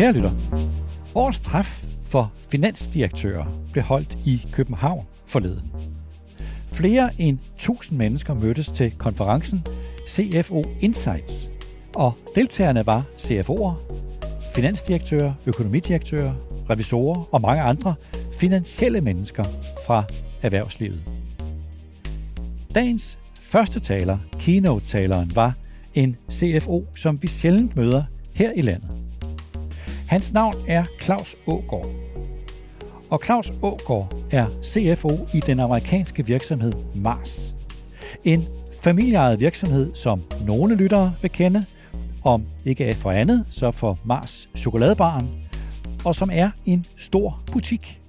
Kære lytter, årets træf for finansdirektører blev holdt i København forleden. Flere end 1000 mennesker mødtes til konferencen CFO Insights, og deltagerne var CFO'er, finansdirektører, økonomidirektører, revisorer og mange andre finansielle mennesker fra erhvervslivet. Dagens første taler, keynote-taleren, var en CFO, som vi sjældent møder her i landet. Hans navn er Claus Ågård. Og Claus Ågård er CFO i den amerikanske virksomhed Mars. En familieejet virksomhed, som nogle lyttere vil kende, om ikke af for andet, så for Mars Chokoladebaren, og som er en stor butik.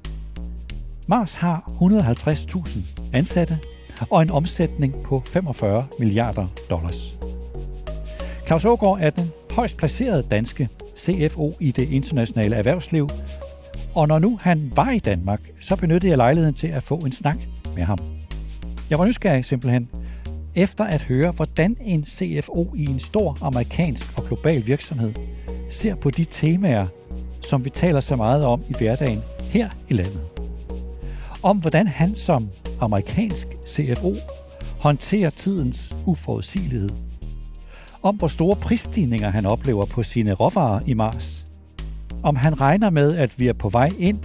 Mars har 150.000 ansatte og en omsætning på 45 milliarder dollars. Claus Ågaard er den højst placerede danske CFO i det internationale erhvervsliv, og når nu han var i Danmark, så benyttede jeg lejligheden til at få en snak med ham. Jeg var nysgerrig simpelthen, efter at høre, hvordan en CFO i en stor amerikansk og global virksomhed ser på de temaer, som vi taler så meget om i hverdagen her i landet. Om hvordan han som amerikansk CFO håndterer tidens uforudsigelighed. Om hvor store prisstigninger han oplever på sine råvarer i Mars. Om han regner med, at vi er på vej ind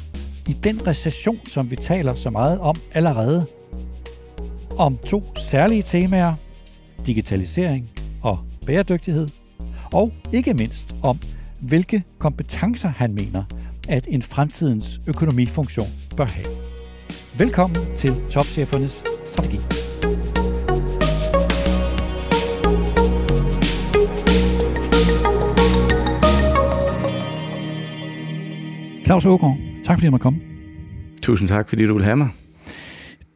i den recession, som vi taler så meget om allerede. Om to særlige temaer, digitalisering og bæredygtighed. Og ikke mindst om, hvilke kompetencer han mener, at en fremtidens økonomifunktion bør have. Velkommen til Topchefernes Strategi. Claus Ågaard, tak fordi du måtte komme. Tusind tak, fordi du vil have mig.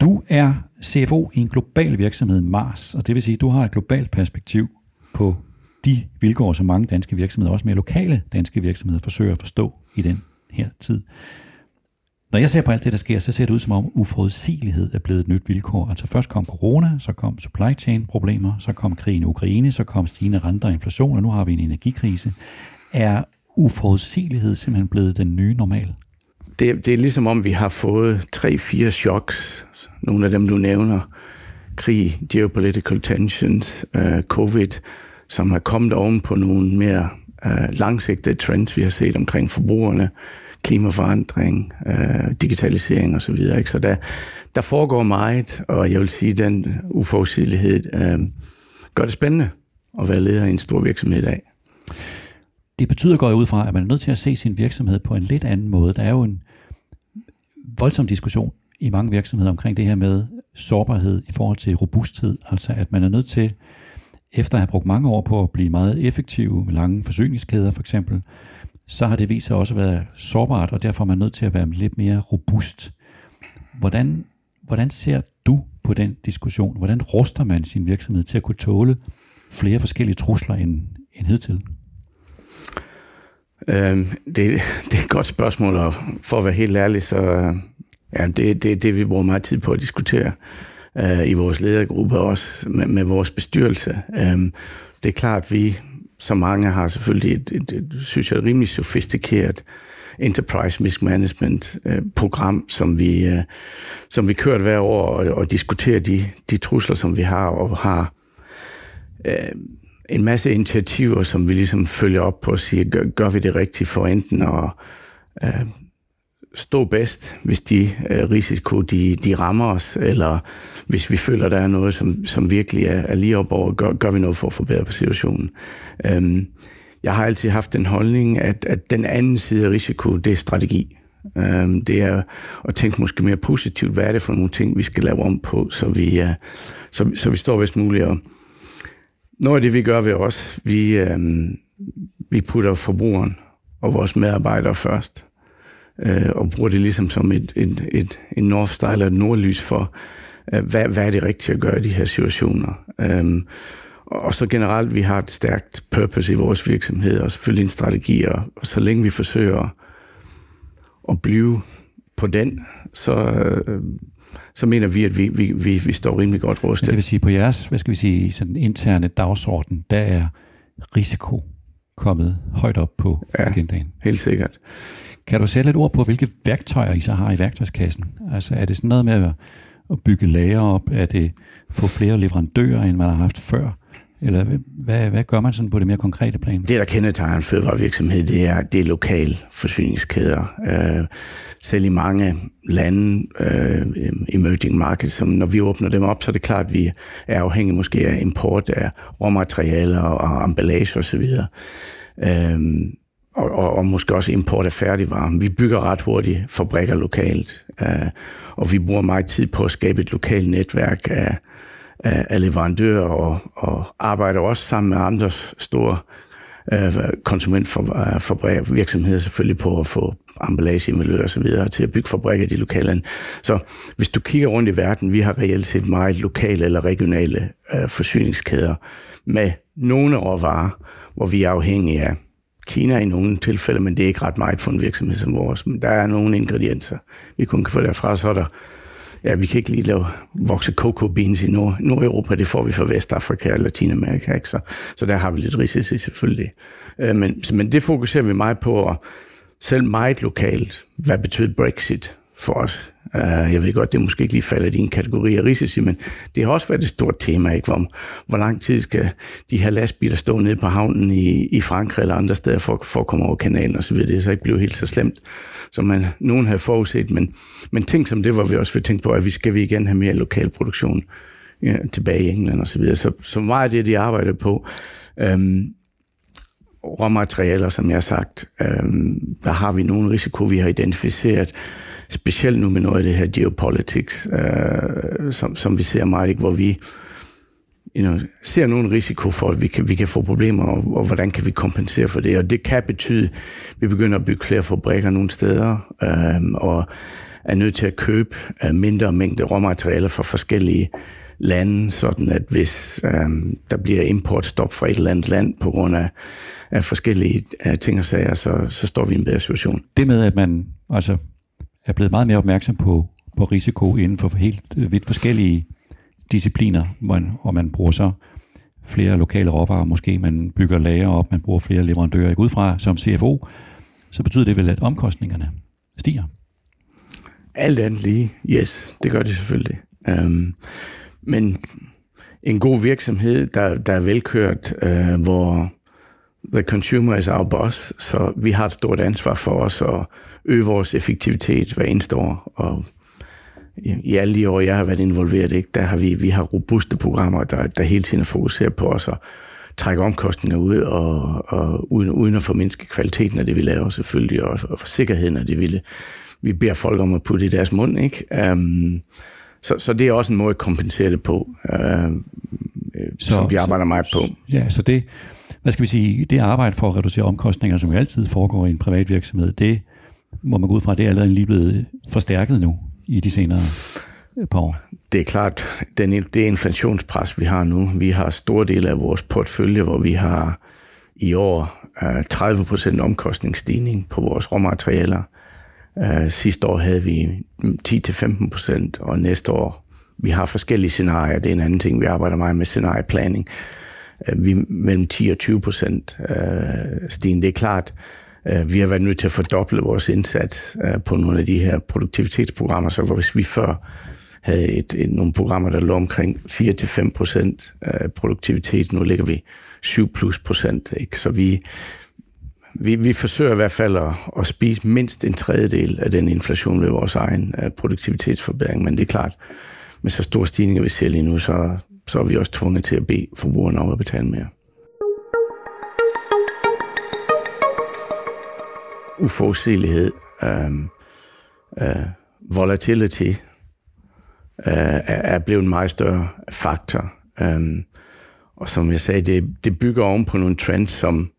Du er CFO i en global virksomhed, Mars, og det vil sige, at du har et globalt perspektiv på de vilkår, som mange danske virksomheder, også mere lokale danske virksomheder, forsøger at forstå i den her tid. Når jeg ser på alt det, der sker, så ser det ud som om uforudsigelighed er blevet et nyt vilkår. Altså først kom corona, så kom supply chain problemer, så kom krigen i Ukraine, så kom stigende renter og inflation, og nu har vi en energikrise. Er uforudsigelighed simpelthen blevet den nye normal? Det, det er ligesom om, vi har fået tre-fire choks. Nogle af dem, du nævner. Krig, geopolitical tensions, uh, covid, som har kommet oven på nogle mere uh, langsigtede trends, vi har set omkring forbrugerne klimaforandring, øh, digitalisering osv. Så, videre, ikke? så der, der foregår meget, og jeg vil sige, at den uforudsigelighed øh, gør det spændende at være leder i en stor virksomhed i dag. Det betyder, går jeg ud fra, at man er nødt til at se sin virksomhed på en lidt anden måde. Der er jo en voldsom diskussion i mange virksomheder omkring det her med sårbarhed i forhold til robusthed. Altså at man er nødt til, efter at have brugt mange år på at blive meget effektiv med lange forsyningskæder for eksempel, så har det vist sig også at være sårbart, og derfor er man nødt til at være lidt mere robust. Hvordan, hvordan ser du på den diskussion? Hvordan ruster man sin virksomhed til at kunne tåle flere forskellige trusler end, end hidtil? Øhm, det, det er et godt spørgsmål, og for at være helt ærlig, så øh, ja, det, det, det vi bruger meget tid på at diskutere øh, i vores ledergruppe, også med, med vores bestyrelse. Øhm, det er klart, at vi så mange har selvfølgelig et, et, et synes jeg, rimelig sofistikeret enterprise risk management øh, program, som vi, øh, som vi kørt hver år og, og diskuterer de, de trusler, som vi har, og har øh, en masse initiativer, som vi ligesom følger op på og siger, gør, gør vi det rigtigt for enten at øh, stå bedst, hvis de øh, risiko, de, de rammer os, eller hvis vi føler, der er noget, som, som virkelig er, er lige op over, gør, gør vi noget for at forbedre på situationen. Øhm, jeg har altid haft den holdning, at, at den anden side af risiko, det er strategi. Øhm, det er at tænke måske mere positivt, hvad er det for nogle ting, vi skal lave om på, så vi, øh, så, så vi står bedst muligt. Og noget af det, vi gør ved os, vi, øh, vi putter forbrugeren og vores medarbejdere først øh, og bruger det ligesom som et, et, et, en North Star eller et nordlys for, øh, hvad, hvad er det rigtige at gøre i de her situationer. Øh, og så generelt, vi har et stærkt purpose i vores virksomhed, og selvfølgelig en strategi, og, og så længe vi forsøger at blive på den, så, øh, så mener vi, at vi, vi, vi, vi står rimelig godt rustet. Det vil sige, på jeres, hvad skal vi sige, sådan interne dagsorden, der er risiko kommet højt op på ja, agendaen. helt sikkert. Kan du sætte lidt ord på, hvilke værktøjer I så har i værktøjskassen? Altså er det sådan noget med at bygge lager op? Er det få flere leverandører, end man har haft før? Eller hvad, hvad gør man sådan på det mere konkrete plan? Det, der kendetegner en fødevarevirksomhed, det er, det er lokale forsyningskæder. Øh, selv i mange lande, øh, emerging markets, som når vi åbner dem op, så er det klart, at vi er afhængige måske af import af råmaterialer og emballage osv. Øh, og, og, og måske også import af færdigvarer. Vi bygger ret hurtigt fabrikker lokalt, øh, og vi bruger meget tid på at skabe et lokalt netværk af, af, af leverandører, og, og arbejder også sammen med andre store øh, konsumentfabrikker, øh, virksomheder selvfølgelig på at få emballage, og så videre til at bygge fabrikker i de lokale lande. Så hvis du kigger rundt i verden, vi har reelt set meget lokale eller regionale øh, forsyningskæder med nogle råvarer, hvor vi er afhængige af Kina i nogle tilfælde, men det er ikke ret meget for en virksomhed som vores. Men der er nogle ingredienser, vi kun kan få derfra. Så er der, ja, vi kan ikke lige lave vokse cocoa beans i Nord, Nordeuropa, det får vi fra Vestafrika og Latinamerika, ikke? Så, så der har vi lidt risici selvfølgelig. Øh, men, men det fokuserer vi meget på, og selv meget lokalt, hvad betyder Brexit for os? Øh, jeg ved godt, det måske ikke lige falder i din kategori af risici, men det har også været et stort tema, ikke? Hvor, hvor lang tid skal de her lastbiler stå nede på havnen i, i Frankrig eller andre steder for, for at komme over kanalen og så videre. Det er så ikke blevet helt så slemt, som man, nogen havde forudset. Men, men ting som det, hvor vi også vil tænke på, at vi skal vi igen have mere lokal produktion ja, tilbage i England og så videre. Så, så meget af det, de arbejder på. Øhm, råmaterialer, som jeg har sagt, øhm, der har vi nogle risiko, vi har identificeret specielt nu med noget af det her geopolitics, øh, som, som vi ser meget, ikke, hvor vi you know, ser nogen risiko for, at vi kan, vi kan få problemer, og, og hvordan kan vi kompensere for det. Og det kan betyde, at vi begynder at bygge flere fabrikker nogle steder, øh, og er nødt til at købe øh, mindre mængde råmaterialer fra forskellige lande, sådan at hvis øh, der bliver importstop fra et eller andet land på grund af, af forskellige øh, ting og sager, så, så står vi i en bedre situation. Det med, at man altså er blevet meget mere opmærksom på, på risiko inden for helt øh, vidt forskellige discipliner, man, og man bruger så flere lokale råvarer, måske man bygger lager op, man bruger flere leverandører. Ud fra som CFO, så betyder det vel, at omkostningerne stiger? Alt andet lige, yes, det gør det selvfølgelig. Um, men en god virksomhed, der, der er velkørt, uh, hvor the consumer is our boss, så vi har et stort ansvar for os at øge vores effektivitet hver eneste år. Og i alle de år, jeg har været involveret, ikke, der har vi, vi har robuste programmer, der, der hele tiden fokuserer på os at trække omkostninger ud, og, og uden, uden at formindske kvaliteten af det, vi laver selvfølgelig, og, og for sikkerheden af det, vi, vi beder folk om at putte i deres mund. Ikke? Um, så, så det er også en måde at kompensere det på, uh, så, som vi arbejder så, meget på. Ja, så det, hvad skal vi sige, det arbejde for at reducere omkostninger, som jo altid foregår i en privat virksomhed, det må man gå ud fra, det er allerede lige blevet forstærket nu i de senere par år. Det er klart, den, det inflationspres, vi har nu, vi har store dele af vores portfølje, hvor vi har i år 30 procent omkostningsstigning på vores råmaterialer. sidste år havde vi 10-15 procent, og næste år, vi har forskellige scenarier. Det er en anden ting, vi arbejder meget med scenarieplanning. Øh, vi mellem 10 og 20 procent øh, stigning. Det er klart, øh, vi har været nødt til at fordoble vores indsats øh, på nogle af de her produktivitetsprogrammer, så hvis vi før havde et, et, nogle programmer, der lå omkring 4-5 procent øh, produktivitet, nu ligger vi 7 plus procent. Ikke? Så vi, vi, vi forsøger i hvert fald at, at spise mindst en tredjedel af den inflation ved vores egen øh, produktivitetsforbedring, men det er klart, med så store stigninger, vi ser lige nu, så, så er vi også tvunget til at bede forbrugerne om at betale mere. Uforudsigelighed, øh, øh, volatility øh, er blevet en meget større faktor. Øh, og som jeg sagde, det, det bygger oven på nogle trends, som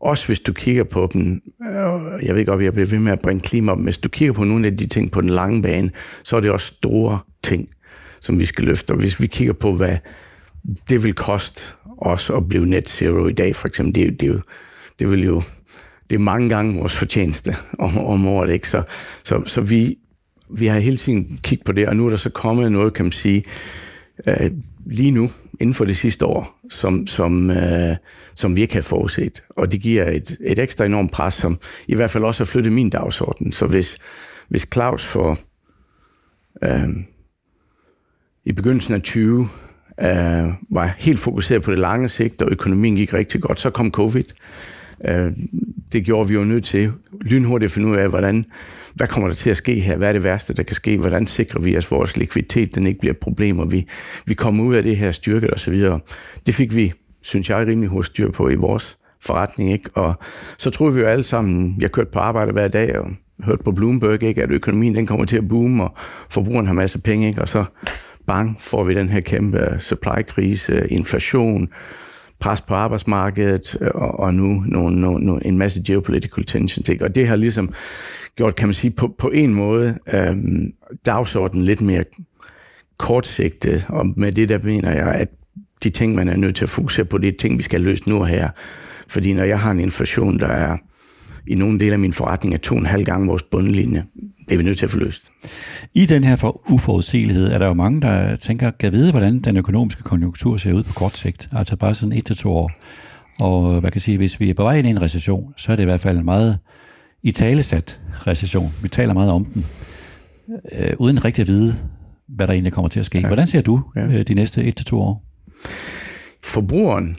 også hvis du kigger på dem, øh, jeg ved ikke, om jeg bliver ved med at bringe klima op, men hvis du kigger på nogle af de ting på den lange bane, så er det også store ting som vi skal løfte. Og hvis vi kigger på, hvad det vil koste os at blive net zero i dag, for eksempel, det, det, det vil jo det er mange gange vores fortjeneste om, om året. Ikke? Så, så, så vi, vi har hele tiden kigget på det, og nu er der så kommet noget, kan man sige, øh, lige nu, inden for det sidste år, som, som, øh, som vi ikke har forudset. Og det giver et, et ekstra enormt pres, som i hvert fald også har flyttet min dagsorden. Så hvis, hvis Claus får øh, i begyndelsen af 20 øh, var helt fokuseret på det lange sigt, og økonomien gik rigtig godt, så kom covid. Øh, det gjorde vi jo nødt til lynhurtigt at finde ud af, hvordan, hvad kommer der til at ske her? Hvad er det værste, der kan ske? Hvordan sikrer vi, os vores likviditet den ikke bliver et problem, og vi, vi kommer ud af det her styrket og så videre. Det fik vi, synes jeg, rimelig hurtigt styr på i vores forretning. Ikke? Og så troede vi jo alle sammen, jeg kørte på arbejde hver dag, og hørte på Bloomberg, ikke, at økonomien den kommer til at boome, og forbrugeren har masser af penge, ikke? og så bang, får vi den her kæmpe øh, supply-krise, øh, inflation, pres på arbejdsmarkedet, øh, og, og nu nogle, nogle, en masse geopolitical tensions. Ikke? Og det har ligesom gjort, kan man sige, på, på en måde øhm, dagsordenen lidt mere kortsigtet, og med det der mener jeg, at de ting, man er nødt til at fokusere på, det er ting, vi skal løse nu og her. Fordi når jeg har en inflation, der er i nogle dele af min forretning er to og en halv gange vores bundlinje. Det er vi nødt til at få løst. I den her for uforudsigelighed er der jo mange, der tænker, kan vide, hvordan den økonomiske konjunktur ser ud på kort sigt. Altså bare sådan et til to år. Og man kan sige, hvis vi er på vej ind i en recession, så er det i hvert fald en meget i talesat recession. Vi taler meget om den, øh, uden rigtig at vide, hvad der egentlig kommer til at ske. Ja. Hvordan ser du øh, de næste et til to år? Forbrugeren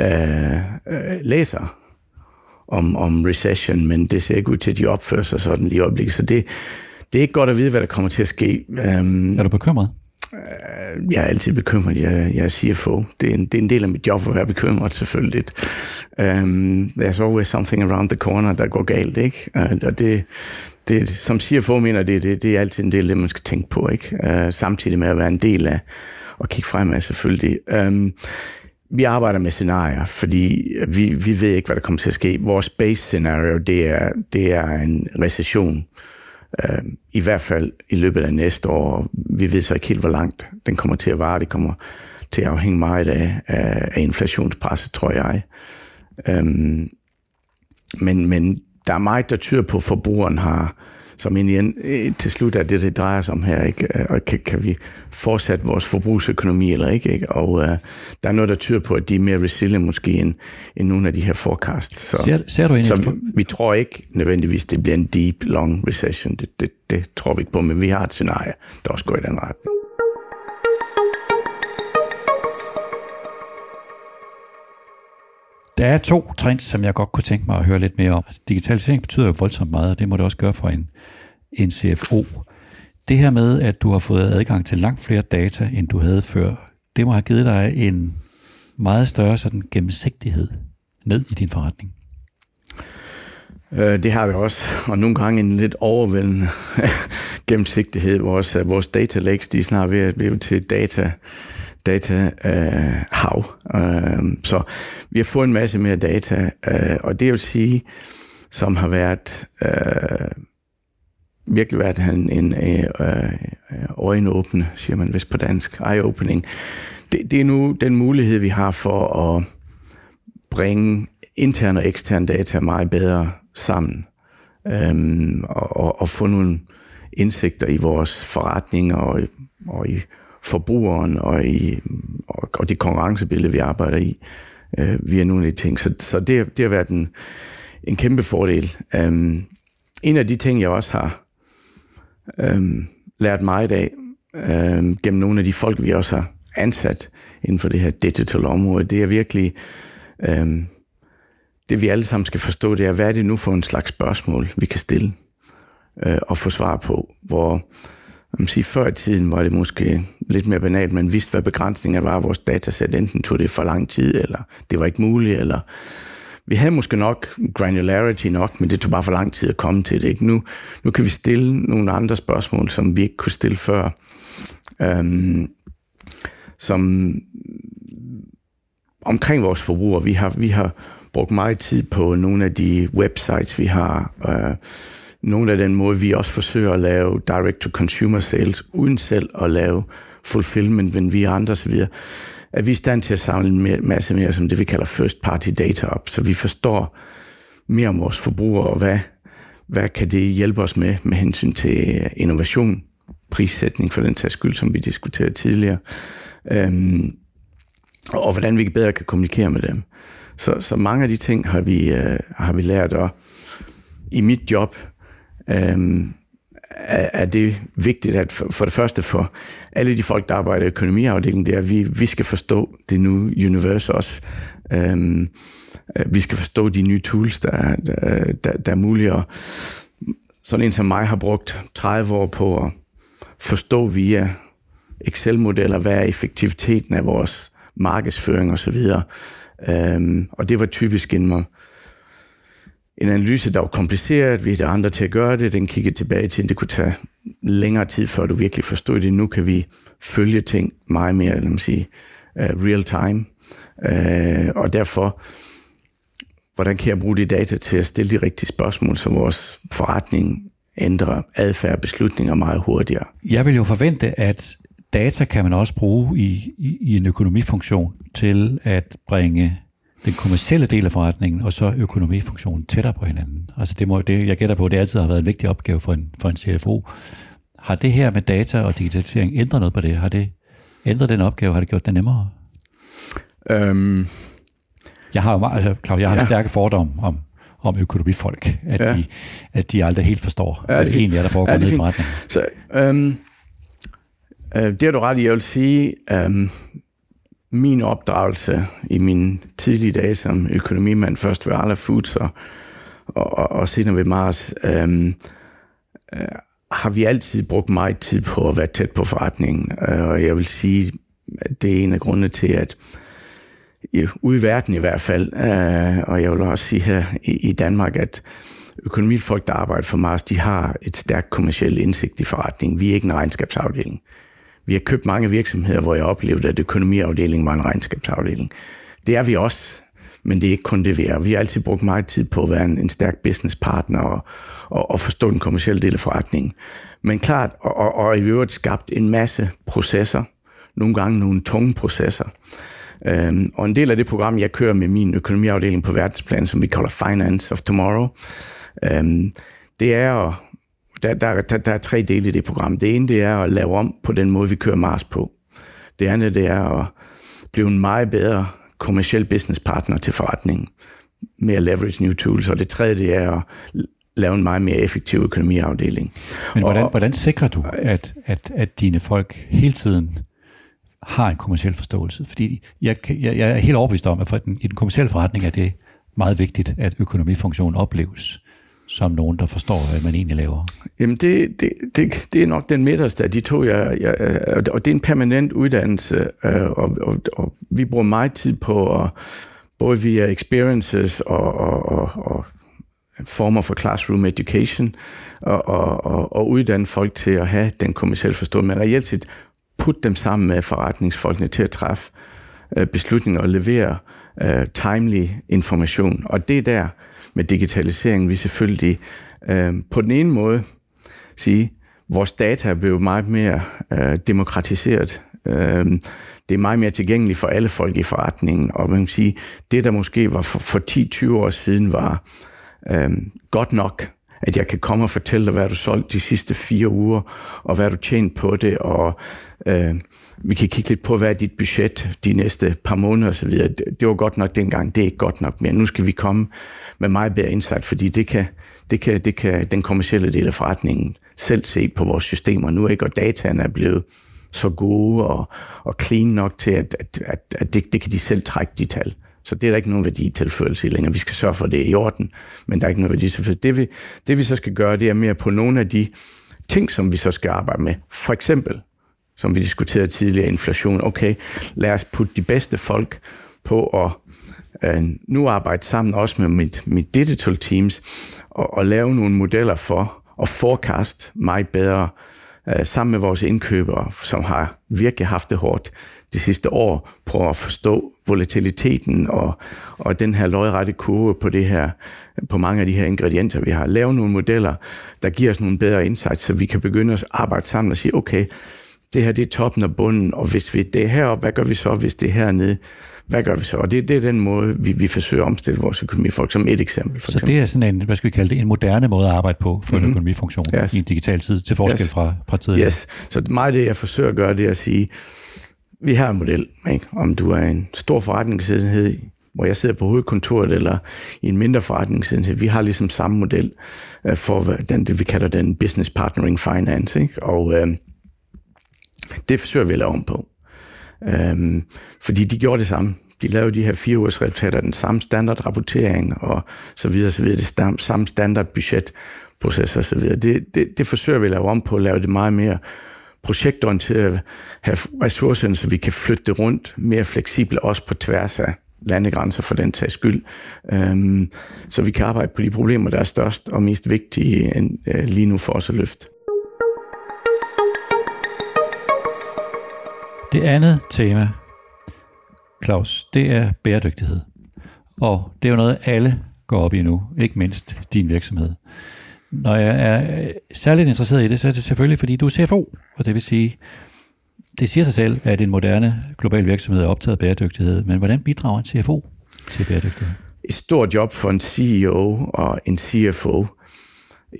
øh, øh, læser om, om recession, men det ser ikke ud til, at de opfører sig sådan lige i øjeblikket. Så det, det er ikke godt at vide, hvad der kommer til at ske. Um, er du bekymret? Uh, jeg er altid bekymret. Jeg, jeg er CFO. Det er, en, det er en del af mit job at være bekymret, selvfølgelig. Um, there's always something around the corner, der går galt, ikke? Uh, og det, det, som CFO mener, det, det, det er altid en del af det, man skal tænke på, ikke? Uh, samtidig med at være en del af og kigge fremad, selvfølgelig. Um, vi arbejder med scenarier, fordi vi, vi ved ikke, hvad der kommer til at ske. Vores base scenario, det er, det er en recession. Øh, I hvert fald i løbet af næste år. Vi ved så ikke helt, hvor langt den kommer til at vare. Det kommer til at afhænge meget af, af, af inflationspresset, tror jeg. Um, men, men der er meget, der tyder på, at forbrugeren har som egentlig øh, til slut er det, det drejer sig om her. Ikke? Øh, og kan, kan vi fortsætte vores forbrugsøkonomi eller ikke? ikke? Og uh, der er noget, der tyder på, at de er mere resilient måske end, end nogle af de her forecast. Så, ser, ser du så vi, vi tror ikke nødvendigvis, det bliver en deep, long recession. Det, det, det tror vi ikke på, men vi har et scenarie, der også går i den retning. Der er to trends, som jeg godt kunne tænke mig at høre lidt mere om. Altså, digitalisering betyder jo voldsomt meget, og det må det også gøre for en, en CFO. Det her med, at du har fået adgang til langt flere data, end du havde før, det må have givet dig en meget større sådan gennemsigtighed ned i din forretning. Øh, det har vi også, og nogle gange en lidt overvældende gennemsigtighed. Vores, øh, vores data lakes, de er snart ved at blive til data data øh, hav. Øh, så vi har fået en masse mere data, øh, og det vil sige, som har været øh, virkelig været en, en øh, øh øjenåbne, siger man vist på dansk, eye-opening. Det, det er nu den mulighed, vi har for at bringe interne og eksterne data meget bedre sammen, øh, og, og, og få nogle indsigter i vores forretning og, og i forbrugeren og, i, og, og det konkurrencebillede, vi arbejder i, øh, via nogle af de ting. Så, så det, det har været en, en kæmpe fordel. Um, en af de ting, jeg også har um, lært meget af, um, gennem nogle af de folk, vi også har ansat inden for det her digital område, det er virkelig, um, det vi alle sammen skal forstå, det er, hvad er det nu for en slags spørgsmål, vi kan stille uh, og få svar på, hvor man sige, før i tiden var det måske lidt mere banalt. Man vidste, hvad begrænsninger var af vores datasæt. Enten tog det for lang tid, eller det var ikke muligt, eller vi havde måske nok granularity nok, men det tog bare for lang tid at komme til det. Ikke? Nu, nu kan vi stille nogle andre spørgsmål, som vi ikke kunne stille før. Øhm, som omkring vores forbrugere. Vi har, vi har brugt meget tid på nogle af de websites, vi har. Øh, nogle af den måde, vi også forsøger at lave direct-to-consumer sales, uden selv at lave fulfillment, men vi andre osv., at vi er i stand til at samle en masse mere, som det vi kalder first party data op, så vi forstår mere om vores forbrugere, og hvad, hvad kan det hjælpe os med, med hensyn til øh, innovation, prissætning for den tages skyld, som vi diskuterede tidligere, øhm, og hvordan vi bedre kan kommunikere med dem. Så, så mange af de ting har vi, øh, har vi lært, og i mit job øhm, er, er det vigtigt, at for, for det første for alle de folk, der arbejder i økonomiafdelingen, det er, at vi, vi skal forstå det nu universe også. Øhm, øh, vi skal forstå de nye tools, der, der, der, der er mulige. Og sådan en som mig har brugt 30 år på at forstå via Excel-modeller, hvad er effektiviteten af vores markedsføring osv. Øhm, og det var typisk inden en analyse, der var kompliceret. Vi havde andre til at gøre det. Den kiggede tilbage til, at det kunne tage længere tid, før du virkelig forstod det. Nu kan vi følge ting meget mere, lad mig sige, uh, real time. Uh, og derfor, hvordan kan jeg bruge de data til at stille de rigtige spørgsmål, så vores forretning ændrer adfærd og beslutninger meget hurtigere. Jeg vil jo forvente, at data kan man også bruge i, i, i en økonomifunktion til at bringe den kommercielle del af forretningen og så økonomifunktionen tættere på hinanden. Altså det må, det, jeg gætter på, det altid har været en vigtig opgave for en, for en CFO. Har det her med data og digitalisering ændret noget på det? Har det ændret den opgave? Har det gjort det nemmere? Øhm, jeg har jo altså, Claus, jeg har ja. stærke fordom om, om økonomifolk, at, ja. de, at de aldrig helt forstår, ja, hvad det egentlig er, der foregår ja, nede i forretningen. Så, øhm, øh, det har du ret i. Jeg vil sige, øhm, min opdragelse i mine tidlige dage som økonomimand, først ved Arla Foods og, og, og senere ved Mars, øhm, øh, har vi altid brugt meget tid på at være tæt på forretningen. Øh, og jeg vil sige, at det er en af grundene til, at ude i verden i hvert fald, øh, og jeg vil også sige her i, i Danmark, at økonomifolk, der arbejder for Mars, de har et stærkt kommersielt indsigt i forretningen. Vi er ikke en regnskabsafdeling. Vi har købt mange virksomheder, hvor jeg oplevede, at økonomiafdelingen var en regnskabsafdeling. Det er vi også, men det er ikke kun det, vi er. Vi har altid brugt meget tid på at være en, en stærk businesspartner og, og, og forstå den kommercielle del af forretningen. Men klart, og, og, og i øvrigt skabt en masse processer, nogle gange nogle tunge processer. Øhm, og en del af det program, jeg kører med min økonomiafdeling på verdensplan, som vi kalder Finance of Tomorrow, øhm, det er at der, der, der, der er tre dele i det program. Det ene, det er at lave om på den måde, vi kører Mars på. Det andet, det er at blive en meget bedre kommersiel businesspartner til forretningen med at leverage new tools. Og det tredje, det er at lave en meget mere effektiv økonomiafdeling. Men hvordan, og, hvordan sikrer du, at, at, at dine folk hele tiden har en kommersiel forståelse? Fordi jeg, jeg, jeg er helt overbevist om, at for den, i den kommersielle forretning er det meget vigtigt, at økonomifunktionen opleves som nogen, der forstår, hvad man egentlig laver? Jamen, det, det, det, det er nok den midterste af de to, jeg, jeg, og det er en permanent uddannelse, øh, og, og, og vi bruger meget tid på, at, både via experiences og, og, og, og former for classroom education, og, og, og, og uddanne folk til at have den kommersielle forståelse, men reelt set putte dem sammen med forretningsfolkene til at træffe Øh, beslutninger og levere uh, øh, timely information. Og det er der, med digitaliseringen, vi selvfølgelig øh, på den ene måde sige, vores data er blevet meget mere øh, demokratiseret. Øh, det er meget mere tilgængeligt for alle folk i forretningen, og man kan sige, det der måske var for, for 10-20 år siden var øh, godt nok, at jeg kan komme og fortælle dig, hvad du solgte de sidste fire uger, og hvad du tjent på det, og øh, vi kan kigge lidt på, hvad er dit budget de næste par måneder osv. Det, det var godt nok dengang, det er ikke godt nok mere. Nu skal vi komme med meget bedre indsigt, fordi det kan, det kan, det kan den kommercielle del af forretningen selv se på vores systemer nu, ikke? og dataen er blevet så gode og, og clean nok til, at, at, at, at det, det kan de selv trække de tal. Så det er der ikke nogen værdi tilførelse i længere. Vi skal sørge for, at det er i orden, men der er ikke nogen værdi tilførelse. Det vi, det vi så skal gøre, det er mere på nogle af de ting, som vi så skal arbejde med. For eksempel, som vi diskuterede tidligere, inflation. Okay, lad os putte de bedste folk på at øh, nu arbejde sammen også med mit, mit digital teams og, og lave nogle modeller for at forecast meget bedre øh, sammen med vores indkøbere, som har virkelig haft det hårdt de sidste år, på at forstå volatiliteten og, og den her lodrette kurve på det her, på mange af de her ingredienser, vi har. Lave nogle modeller, der giver os nogle bedre insights, så vi kan begynde at arbejde sammen og sige, okay, det her det er toppen og bunden, og hvis vi det er heroppe, hvad gør vi så, hvis det er hernede? Hvad gør vi så? Og det, det er den måde, vi, vi forsøger at omstille vores økonomifolk, som et eksempel. For så eksempel. det er sådan en, hvad skal vi kalde det, en moderne måde at arbejde på for mm-hmm. en mhm. økonomifunktion yes. i en digital tid, til forskel yes. fra, fra tidligere? Yes. Så meget det, jeg forsøger at gøre, det er at sige, vi har en model, ikke? om du er en stor forretningsenhed, hvor jeg sidder på hovedkontoret, eller i en mindre forretningsenhed, vi har ligesom samme model øh, for den, det, vi kalder den business partnering finance, ikke? og øh, det forsøger vi at lave om på. Øhm, fordi de gjorde det samme. De lavede de her fire ugers resultater, den samme standardrapportering og så videre, så videre, det samme standardbudgetproces og så videre. Det, det, det forsøger vi at lave om på, at lave det meget mere projektorienteret, have ressourcerne, så vi kan flytte det rundt mere fleksibelt, også på tværs af landegrænser for den tages skyld. Øhm, så vi kan arbejde på de problemer, der er størst og mest vigtige end, øh, lige nu for os at løfte. Det andet tema, Claus, det er bæredygtighed. Og det er jo noget, alle går op i nu, ikke mindst din virksomhed. Når jeg er særligt interesseret i det, så er det selvfølgelig, fordi du er CFO, og det vil sige, det siger sig selv, at en moderne global virksomhed er optaget af bæredygtighed, men hvordan bidrager en CFO til bæredygtighed? Et stort job for en CEO og en CFO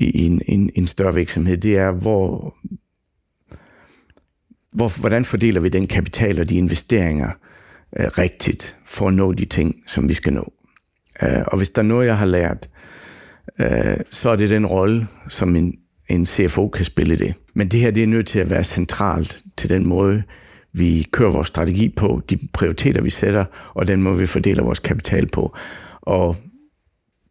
i en, en, en større virksomhed, det er, hvor, hvor, hvordan fordeler vi den kapital og de investeringer øh, rigtigt for at nå de ting, som vi skal nå. Øh, og hvis der er noget, jeg har lært, øh, så er det den rolle, som en, en CFO kan spille det. Men det her det er nødt til at være centralt til den måde, vi kører vores strategi på, de prioriteter, vi sætter, og den måde, vi fordeler vores kapital på. Og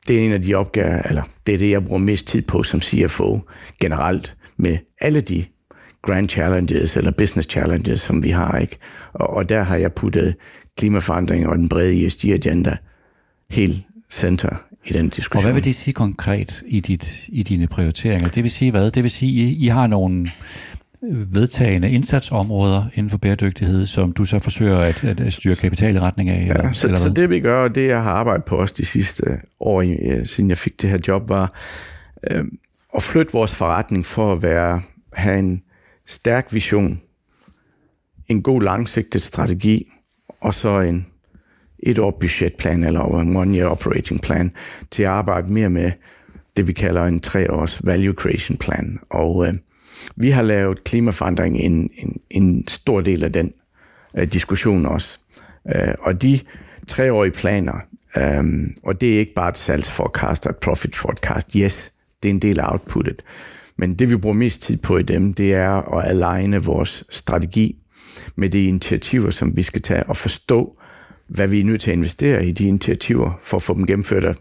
det er en af de opgaver, eller det er det, jeg bruger mest tid på som CFO generelt, med alle de grand challenges eller business challenges, som vi har. ikke. Og, og der har jeg puttet klimaforandringer og den brede ESG-agenda helt center i den diskussion. Og hvad vil det sige konkret i, dit, i dine prioriteringer? Det vil sige hvad? Det vil sige, I, I har nogle vedtagende indsatsområder inden for bæredygtighed, som du så forsøger at, at styre kapital i retning af? Ja, eller, så, eller så det vi gør, og det jeg har arbejdet på også de sidste år, siden jeg fik det her job, var øh, at flytte vores forretning for at være, have en stærk vision, en god langsigtet strategi, og så en et år budgetplan eller en one year operating plan til at arbejde mere med det, vi kalder en tre års value creation plan. Og øh, vi har lavet klimaforandring en, en, en stor del af den øh, diskussion også. Øh, og de treårige planer, øh, og det er ikke bare et salgsforecast og et profit forecast. Yes, det er en del af outputtet. Men det vi bruger mest tid på i dem, det er at aligne vores strategi med de initiativer, som vi skal tage og forstå, hvad vi er nødt til at investere i de initiativer for at få dem gennemført.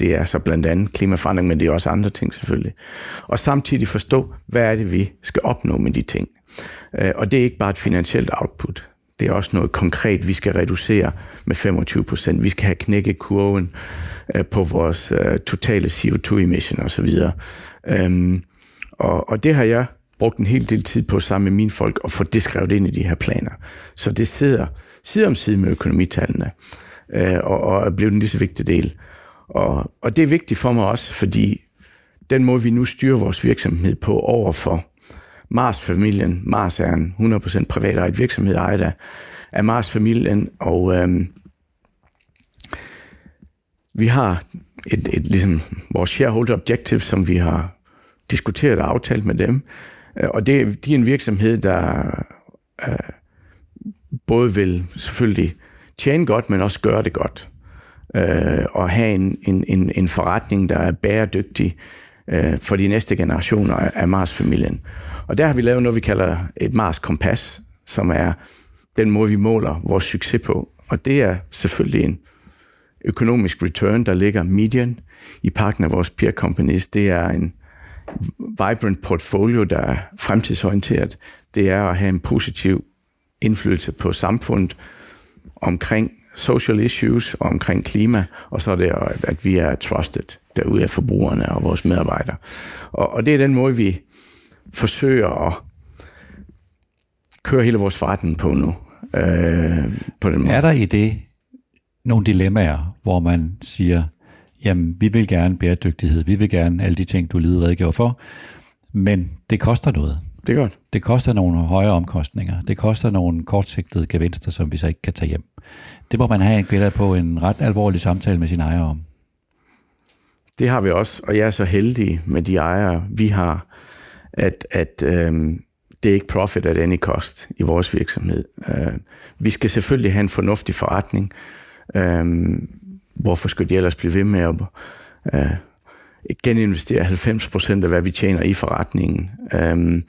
Det er så blandt andet klimaforandring, men det er også andre ting selvfølgelig. Og samtidig forstå, hvad er det, vi skal opnå med de ting. Øh, og det er ikke bare et finansielt output. Det er også noget konkret, vi skal reducere med 25 procent. Vi skal have knækket kurven øh, på vores øh, totale CO2-emission osv. Øhm, og, og det har jeg brugt en hel del tid på sammen med mine folk at få det skrevet ind i de her planer. Så det sidder side om side med økonomitallene, øh, og, og er blevet en lige så vigtig del. Og, og det er vigtigt for mig også, fordi den måde, vi nu styrer vores virksomhed på over for Mars-familien, Mars er en 100% privat virksomhed, ejet af, af Mars-familien, og øh, vi har et, et, ligesom vores shareholder objective, som vi har diskuteret og aftalt med dem, øh, og det, de er en virksomhed, der øh, både vil selvfølgelig tjene godt, men også gøre det godt. Øh, og have en, en, en, en forretning, der er bæredygtig øh, for de næste generationer af Mars-familien. Og der har vi lavet noget, vi kalder et Mars-kompas, som er den måde, vi måler vores succes på. Og det er selvfølgelig en økonomisk return, der ligger median i pakken af vores peer companies. Det er en vibrant portfolio, der er fremtidsorienteret. Det er at have en positiv indflydelse på samfundet omkring social issues og omkring klima, og så er det, at vi er trusted derude af forbrugerne og vores medarbejdere. Og, og det er den måde, vi forsøger at køre hele vores forretning på nu. Øh, på den måde. Er der i det nogle dilemmaer, hvor man siger, jamen, vi vil gerne bæredygtighed, vi vil gerne alle de ting, du lige redegjorde for, men det koster noget. Det er godt. Det koster nogle højere omkostninger. Det koster nogle kortsigtede gevinster, som vi så ikke kan tage hjem. Det må man have en billede på en ret alvorlig samtale med sin ejer om. Det har vi også, og jeg er så heldig med de ejere, vi har, at, at øhm, det er ikke profit at any cost i vores virksomhed. Øh, vi skal selvfølgelig have en fornuftig forretning. Øh, hvorfor skulle de ellers blive ved med at øh, geninvestere 90 procent af, hvad vi tjener i forretningen? Øh,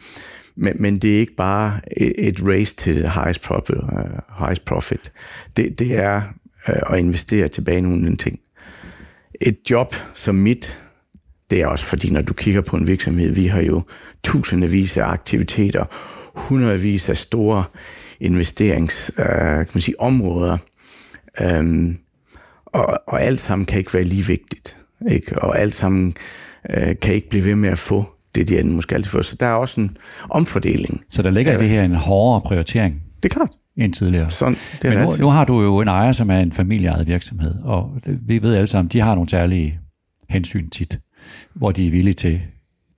men, men det er ikke bare et, race til highest profit. Uh, highest profit. Det, det er uh, at investere tilbage i nogle ting. Et job som mit, det er også fordi, når du kigger på en virksomhed, vi har jo tusindvis af aktiviteter, hundredvis af store investerings, uh, kan man sige, områder, um, og, og alt sammen kan ikke være lige vigtigt, ikke? og alt sammen uh, kan ikke blive ved med at få det, de anden måske altid får. Så der er også en omfordeling. Så der ligger i det her en hårdere prioritering? Det er klart. End tidligere. Sådan, det Men nu, nu har du jo en ejer, som er en familieejet virksomhed, og vi ved alle sammen, de har nogle særlige hensyn tit, hvor de er villige til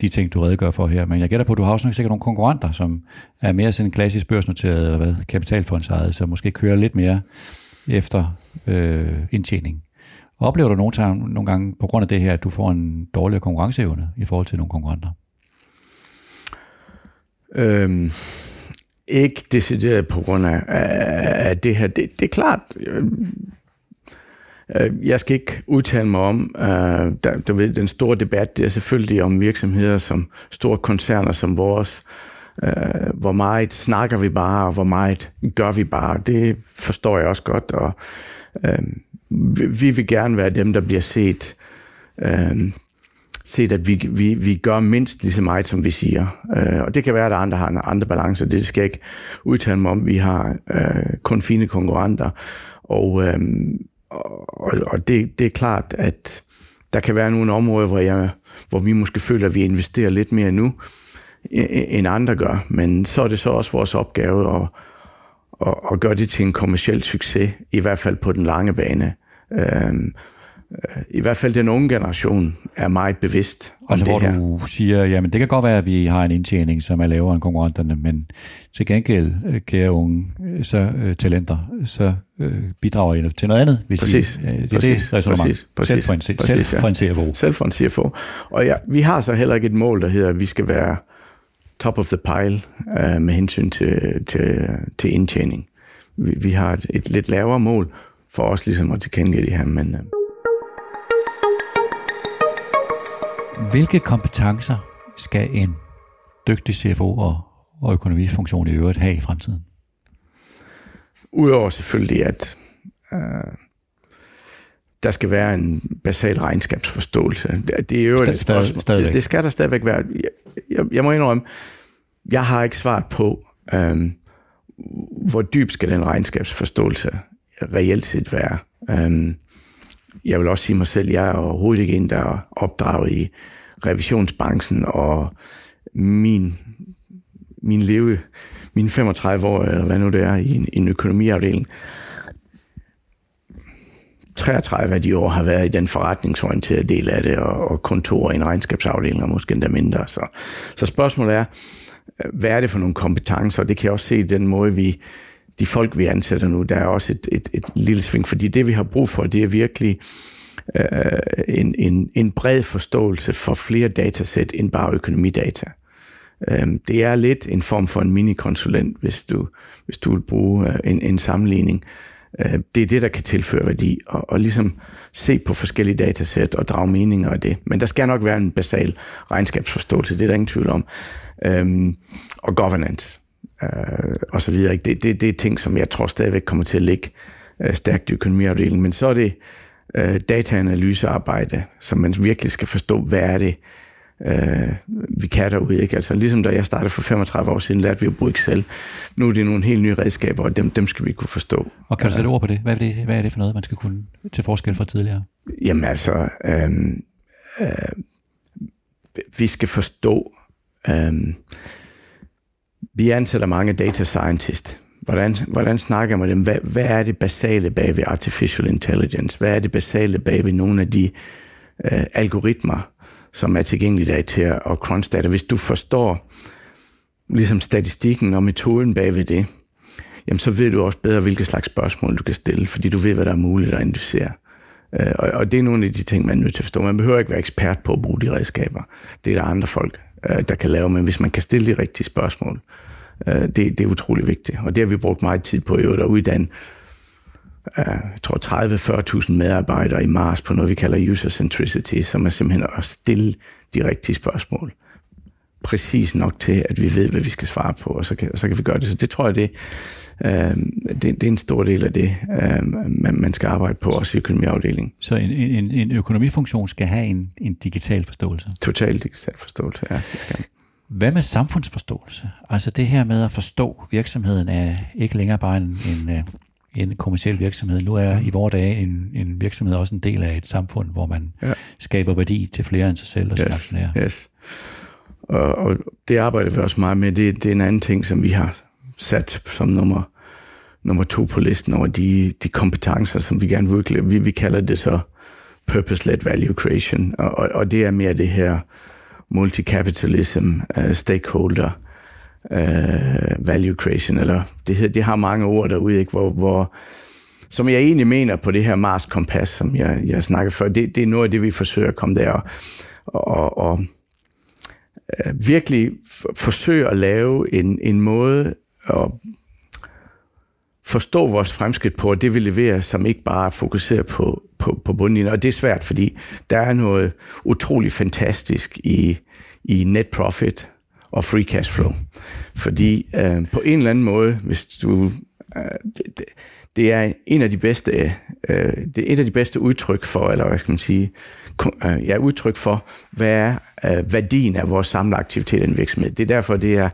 de ting, du redegør for her. Men jeg gætter på, at du har også nok sikkert nogle konkurrenter, som er mere sådan klassisk børsnoteret, eller hvad, kapitalfondsejet, så måske kører lidt mere efter øh, indtjening. Oplever du nogle, nogle gange på grund af det her, at du får en dårligere konkurrenceevne i forhold til nogle konkurrenter? Øhm, ikke decideret på grund af, af det her. Det, det er klart, øh, øh, jeg skal ikke udtale mig om, øh, der, der ved, den store debat, det er selvfølgelig om virksomheder som store koncerner som vores. Øh, Øh, hvor meget snakker vi bare, og hvor meget gør vi bare. Det forstår jeg også godt, og øh, vi vil gerne være dem, der bliver set, øh, set at vi, vi, vi gør mindst lige så meget, som vi siger. Øh, og det kan være, at andre har en andre balance, Det skal jeg ikke udtale mig om. Vi har øh, kun fine konkurrenter. Og, øh, og, og det, det er klart, at der kan være nogle områder, hvor, jeg, hvor vi måske føler, at vi investerer lidt mere nu, end andre gør. Men så er det så også vores opgave at, at, at gøre det til en kommersiel succes, i hvert fald på den lange bane. Øhm, øh, i hvert fald den unge generation er meget bevidst om altså, det hvor her. du siger, jamen det kan godt være, at vi har en indtjening, som er lavere end konkurrenterne, men til gengæld, øh, kære unge, øh, så talenter, så bidrager I til noget andet, hvis præcis, I, det er præcis, det resonemang. Præcis, præcis, selv for en, præcis, selv for en CFO. Selv for en CFO. Og ja, vi har så heller ikke et mål, der hedder, at vi skal være top of the pile uh, med hensyn til, til, til indtjening. Vi, vi har et, et lidt lavere mål, for os ligesom at tilkendegive det her. Men, øh. Hvilke kompetencer skal en dygtig CFO og, og økonomifunktion i øvrigt have i fremtiden? Udover selvfølgelig, at øh, der skal være en basal regnskabsforståelse. Det, er jo et spørgsmål. Det, det skal der stadigvæk være. Jeg, jeg, jeg må indrømme, jeg har ikke svaret på, øh, hvor dyb skal den regnskabsforståelse reelt set være. Um, jeg vil også sige mig selv, jeg er overhovedet ikke en, der er opdraget i revisionsbranchen, og min, min leve, mine 35 år, eller hvad nu det er, i en, i en økonomiafdeling, 33 af de år har været i den forretningsorienterede del af det, og, og kontor i en regnskabsafdeling, og måske endda mindre. Så, så spørgsmålet er, hvad er det for nogle kompetencer? Det kan jeg også se i den måde, vi, de folk, vi ansætter nu, der er også et, et, et lille sving, fordi det, vi har brug for, det er virkelig øh, en, en, en bred forståelse for flere datasæt end bare økonomidata. Øh, det er lidt en form for en minikonsulent, hvis du, hvis du vil bruge øh, en, en sammenligning. Øh, Øh, det er det, der kan tilføre værdi, og, og ligesom se på forskellige datasæt og drage meninger af det. Men der skal nok være en basal regnskabsforståelse, det er der ingen tvivl om. Øhm, og governance øh, og så videre. Det, det, det er ting, som jeg tror stadigvæk kommer til at ligge øh, stærkt i økonomiafdelingen. Men så er det øh, dataanalysearbejde, som man virkelig skal forstå, hvad er det, øh, vi kan derude. Ikke? Altså, ligesom da jeg startede for 35 år siden, lærte vi at bruge Excel. Nu er det nogle helt nye redskaber, og dem, dem skal vi kunne forstå. Og kan du sætte ord på det? Hvad er det, hvad er det for noget, man skal kunne til forskel fra tidligere? Jamen altså, øh, øh, vi skal forstå... Øh, vi ansætter mange data scientists. Hvordan, hvordan snakker man dem? Hvad, hvad er det basale bag ved artificial intelligence? Hvad er det basale bag ved nogle af de øh, algoritmer, som er tilgængelige der til at, crunch data? Hvis du forstår ligesom statistikken og metoden bag ved det, jamen så ved du også bedre, hvilke slags spørgsmål du kan stille, fordi du ved, hvad der er muligt at analysere. Øh, og, og det er nogle af de ting, man er nødt til at forstå. Man behøver ikke være ekspert på at bruge de redskaber. Det er der andre folk, øh, der kan lave, men hvis man kan stille de rigtige spørgsmål, øh, det, det er utrolig vigtigt. Og det har vi brugt meget tid på at uddanne jeg tror 30-40.000 medarbejdere i Mars på noget, vi kalder user centricity, som er simpelthen at stille de rigtige spørgsmål. Præcis nok til, at vi ved, hvad vi skal svare på, og så kan, og så kan vi gøre det. Så det tror jeg, det, øh, det, det er en stor del af det, øh, man, man skal arbejde på, også i økonomiafdelingen. Så en, en, en økonomifunktion skal have en, en digital forståelse? Total digital forståelse, ja. Hvad med samfundsforståelse? Altså det her med at forstå virksomheden er ikke længere bare en, en, øh, en kommersiel virksomhed. Nu er i vores dage en, en virksomhed også en del af et samfund, hvor man ja. skaber værdi til flere end sig selv og yes, sine aktionærer. Yes. Og, og det arbejder vi også meget med. Det, det er en anden ting, som vi har sat som nummer, nummer to på listen over de, de kompetencer, som vi gerne vil. Vi, vi kalder det så purpose-led value creation, og, og, og det er mere det her multicapitalism, uh, stakeholder, uh, Øh, value creation, eller det, det har mange ord derude, ikke, hvor, hvor som jeg egentlig mener på det her Mars Kompas, som jeg, jeg snakkede før, det, det er noget af det, vi forsøger at komme der og, og, og øh, virkelig forsøge at lave en, en måde at forstå vores fremskridt på, og det vi leverer, som ikke bare fokuserer på, på, på bundlinjen. Og det er svært, fordi der er noget utrolig fantastisk i, i net profit og free cash flow. Fordi øh, på en eller anden måde, hvis du... Øh, det, det, det er en af de bedste, øh, det er et af de bedste udtryk for, eller hvad skal man sige, øh, ja, udtryk for, hvad er øh, værdien af vores samlede aktivitet i en virksomhed. Det er derfor, det er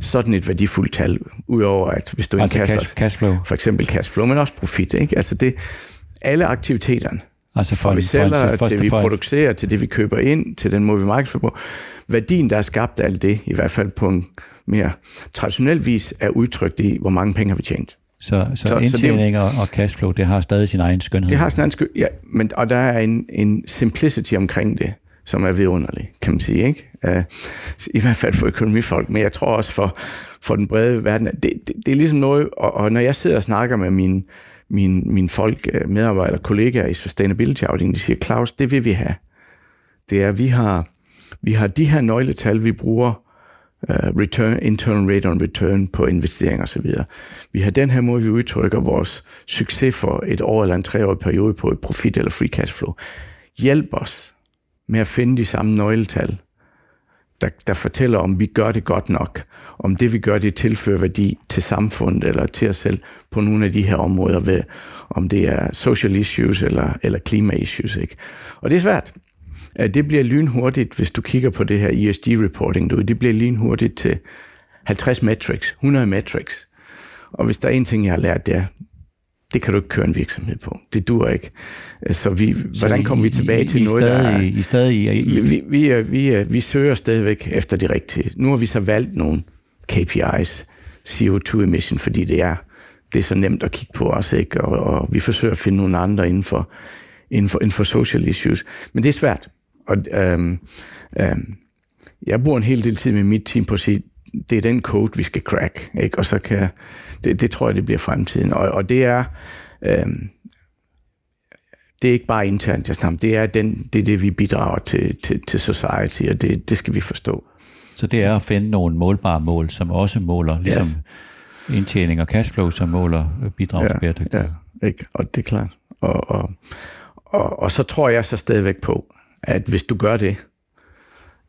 sådan et værdifuldt tal, udover at hvis du altså indkaster, cash, cash flow. for eksempel cash flow, men også profit. Ikke? Altså det, alle aktiviteterne, altså for, fra vi sælger, for, for, til vi producerer, til det vi køber ind, til den måde vi markedsfører på, værdien, der er skabt af alt det, i hvert fald på en mere traditionel vis, er udtrykt i, hvor mange penge har vi tjent. Så, så, så indtjening og, og cashflow, det har stadig sin egen skønhed. Det har sin egen skønhed, ja, men, og der er en, en simplicity omkring det, som er vidunderlig, kan man sige. Ikke? Uh, I hvert fald for økonomifolk, men jeg tror også for, for den brede verden. Det, det, det er ligesom noget, og, og når jeg sidder og snakker med mine, mine, mine folk, øh, medarbejdere, kollegaer i sustainability-afdelingen, de siger, Claus, det vil vi have. Det er, vi har, vi har de her nøgletal, vi bruger uh, return, internal rate on return på investeringer osv. Vi har den her måde, vi udtrykker vores succes for et år eller en treårig periode på et profit eller free cash flow. Hjælp os med at finde de samme nøgletal, der, der fortæller, om vi gør det godt nok, om det vi gør, det tilfører værdi til samfundet eller til os selv på nogle af de her områder, ved, om det er social issues eller, eller klima issues. Ikke? Og det er svært. Det bliver lynhurtigt, hvis du kigger på det her ESG-reporting, du, det bliver lynhurtigt til 50 metrics, 100 metrics. Og hvis der er en ting, jeg har lært, det er, det kan du ikke køre en virksomhed på. Det dur ikke. Så, vi, så hvordan kommer vi tilbage I, til I noget, stadig, der er... I stadig, I, vi, vi, vi, er, vi, er, vi søger stadigvæk efter de rigtige. Nu har vi så valgt nogle KPIs, CO2 emission, fordi det er, det er så nemt at kigge på os, ikke? Og, og vi forsøger at finde nogle andre inden for, inden for, inden for social issues. Men det er svært. Og øhm, øhm, jeg bruger en hel del tid med mit team på at sige, det er den code, vi skal crack, ikke? og så kan, det, det tror jeg, det bliver fremtiden. Og, og det er, øhm, det er ikke bare internt, jeg snakker, det er, den, det, er det, vi bidrager til, til, til society, og det, det skal vi forstå. Så det er at finde nogle målbare mål, som også måler, ligesom yes. indtjening og cashflow, som måler bidrag ja, til bæredygtighed. Ja, ikke? og det er klart. Og, og, og, og så tror jeg så stadigvæk på, at hvis du gør det,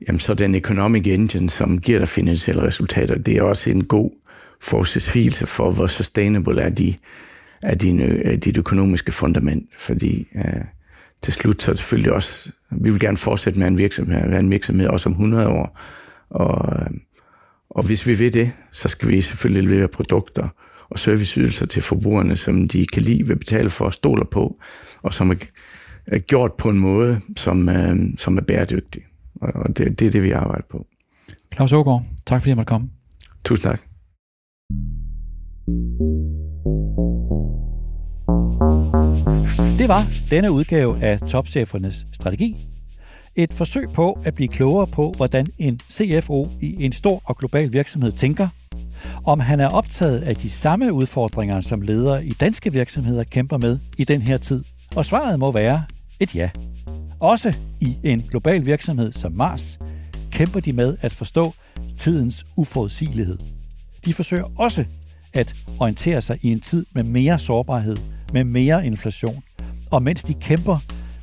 jamen så den economic engine, som giver dig finansielle resultater, det er også en god forudsigelse for, hvor sustainable er, de, er din, øh, dit økonomiske fundament. Fordi øh, til slut så er det selvfølgelig også, vi vil gerne fortsætte med en virksomhed, være en virksomhed også om 100 år. Og, øh, og hvis vi vil det, så skal vi selvfølgelig levere produkter og serviceydelser til forbrugerne, som de kan lide, vil betale for og stoler på, og som er gjort på en måde, som, øh, som er bæredygtig. Og det, det er det, vi arbejder på. Claus Ågaard, tak fordi jeg måtte komme. Tusind tak. Det var denne udgave af Topchefernes Strategi. Et forsøg på at blive klogere på, hvordan en CFO i en stor og global virksomhed tænker, om han er optaget af de samme udfordringer, som ledere i danske virksomheder kæmper med i den her tid. Og svaret må være et ja. Også i en global virksomhed som Mars kæmper de med at forstå tidens uforudsigelighed. De forsøger også at orientere sig i en tid med mere sårbarhed, med mere inflation. Og mens de kæmper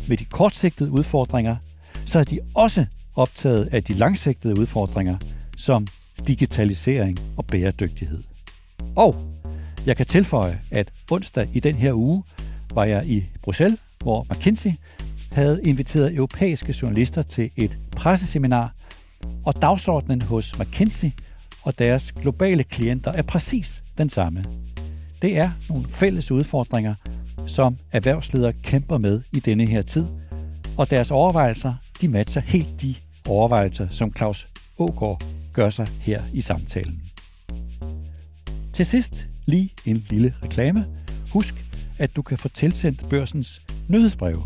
med de kortsigtede udfordringer, så er de også optaget af de langsigtede udfordringer, som digitalisering og bæredygtighed. Og jeg kan tilføje, at onsdag i den her uge var jeg i Bruxelles, hvor McKinsey havde inviteret europæiske journalister til et presseseminar, og dagsordenen hos McKinsey og deres globale klienter er præcis den samme. Det er nogle fælles udfordringer, som erhvervsledere kæmper med i denne her tid, og deres overvejelser, de matcher helt de overvejelser, som Claus Ågaard gør sig her i samtalen. Til sidst lige en lille reklame. Husk, at du kan få tilsendt børsens nyhedsbreve.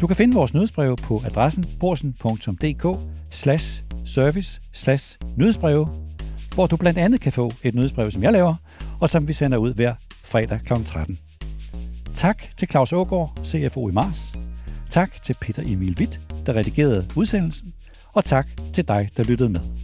Du kan finde vores nyhedsbreve på adressen borsen.dk slash service slash nyhedsbreve, hvor du blandt andet kan få et nyhedsbrev, som jeg laver, og som vi sender ud hver fredag kl. 13. Tak til Claus Ågaard, CFO i Mars. Tak til Peter Emil Witt, der redigerede udsendelsen. Og tak til dig, der lyttede med.